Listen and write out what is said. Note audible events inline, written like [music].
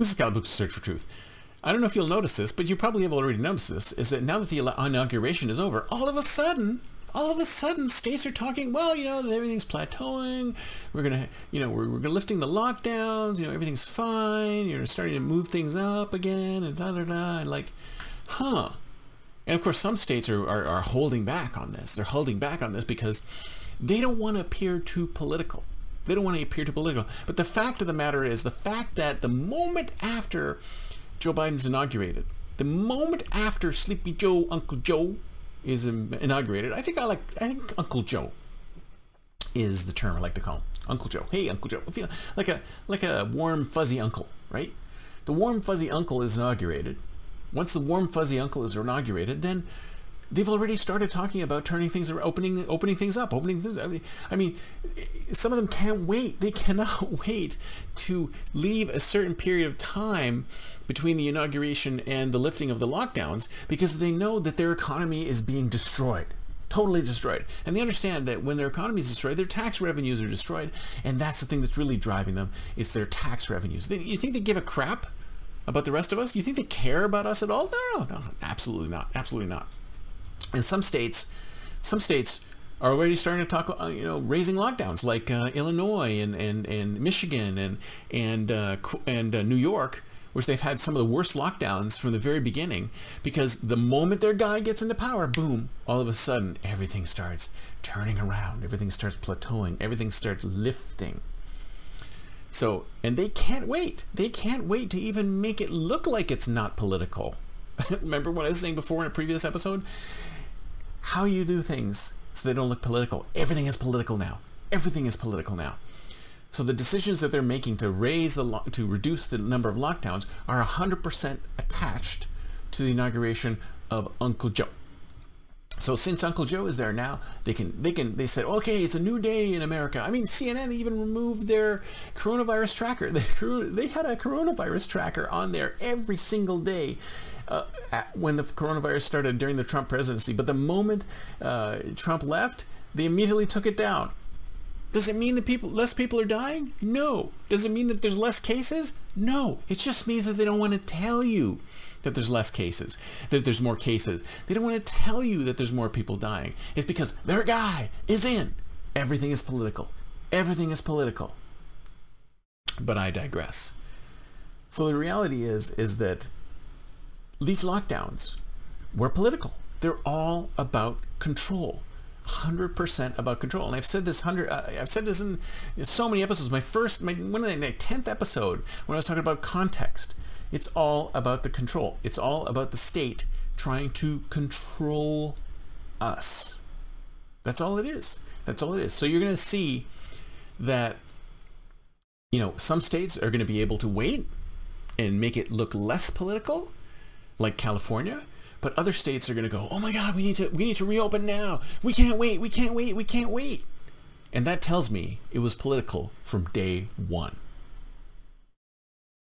This is Kyle Search for Truth. I don't know if you'll notice this, but you probably have already noticed this, is that now that the inauguration is over, all of a sudden, all of a sudden, states are talking, well, you know, everything's plateauing. We're going to, you know, we're, we're lifting the lockdowns. You know, everything's fine. You're starting to move things up again and da da da. And like, huh. And of course, some states are, are, are holding back on this. They're holding back on this because they don't want to appear too political. They don't want to appear too political. But the fact of the matter is the fact that the moment after Joe Biden's inaugurated, the moment after Sleepy Joe, Uncle Joe is inaugurated, I think I like, I think Uncle Joe is the term I like to call him. Uncle Joe. Hey, Uncle Joe. I feel like a, like a warm, fuzzy uncle, right? The warm, fuzzy uncle is inaugurated. Once the warm, fuzzy uncle is inaugurated, then they've already started talking about turning things or opening opening things up opening things I mean, I mean some of them can't wait. They cannot [laughs] wait to leave a certain period of time between the inauguration and the lifting of the lockdowns because they know that their economy is being destroyed totally destroyed. And they understand that when their economy is destroyed their tax revenues are destroyed and that's the thing that's really driving them it's their tax revenues. They, you think they give a crap about the rest of us? You think they care about us at all? No no no absolutely not absolutely not in some states, some states are already starting to talk, uh, you know, raising lockdowns like uh, Illinois and, and, and Michigan and and uh, and uh, New York, which they've had some of the worst lockdowns from the very beginning because the moment their guy gets into power, boom, all of a sudden everything starts turning around, everything starts plateauing, everything starts lifting. So, and they can't wait. They can't wait to even make it look like it's not political. [laughs] Remember what I was saying before in a previous episode? How you do things so they don't look political. Everything is political now. Everything is political now. So the decisions that they're making to raise the to reduce the number of lockdowns are 100% attached to the inauguration of Uncle Joe. So since Uncle Joe is there now, they can they can they said, okay, it's a new day in America. I mean, CNN even removed their coronavirus tracker. [laughs] They, they had a coronavirus tracker on there every single day uh, when the coronavirus started during the Trump presidency. But the moment uh, Trump left, they immediately took it down. Does it mean that people less people are dying? No. Does it mean that there's less cases? No. It just means that they don't want to tell you that there's less cases, that there's more cases. They don't want to tell you that there's more people dying. It's because their guy is in. Everything is political. Everything is political. But I digress. So the reality is is that these lockdowns were political. They're all about control. 100% about control. And I've said this hundred, uh, I've said this in so many episodes. My first, my of my tenth episode when I was talking about context. It's all about the control. It's all about the state trying to control us. That's all it is. That's all it is. So you're going to see that, you know, some states are going to be able to wait and make it look less political like California, but other states are going to go, "Oh my god, we need to we need to reopen now. We can't wait. We can't wait. We can't wait." And that tells me it was political from day 1.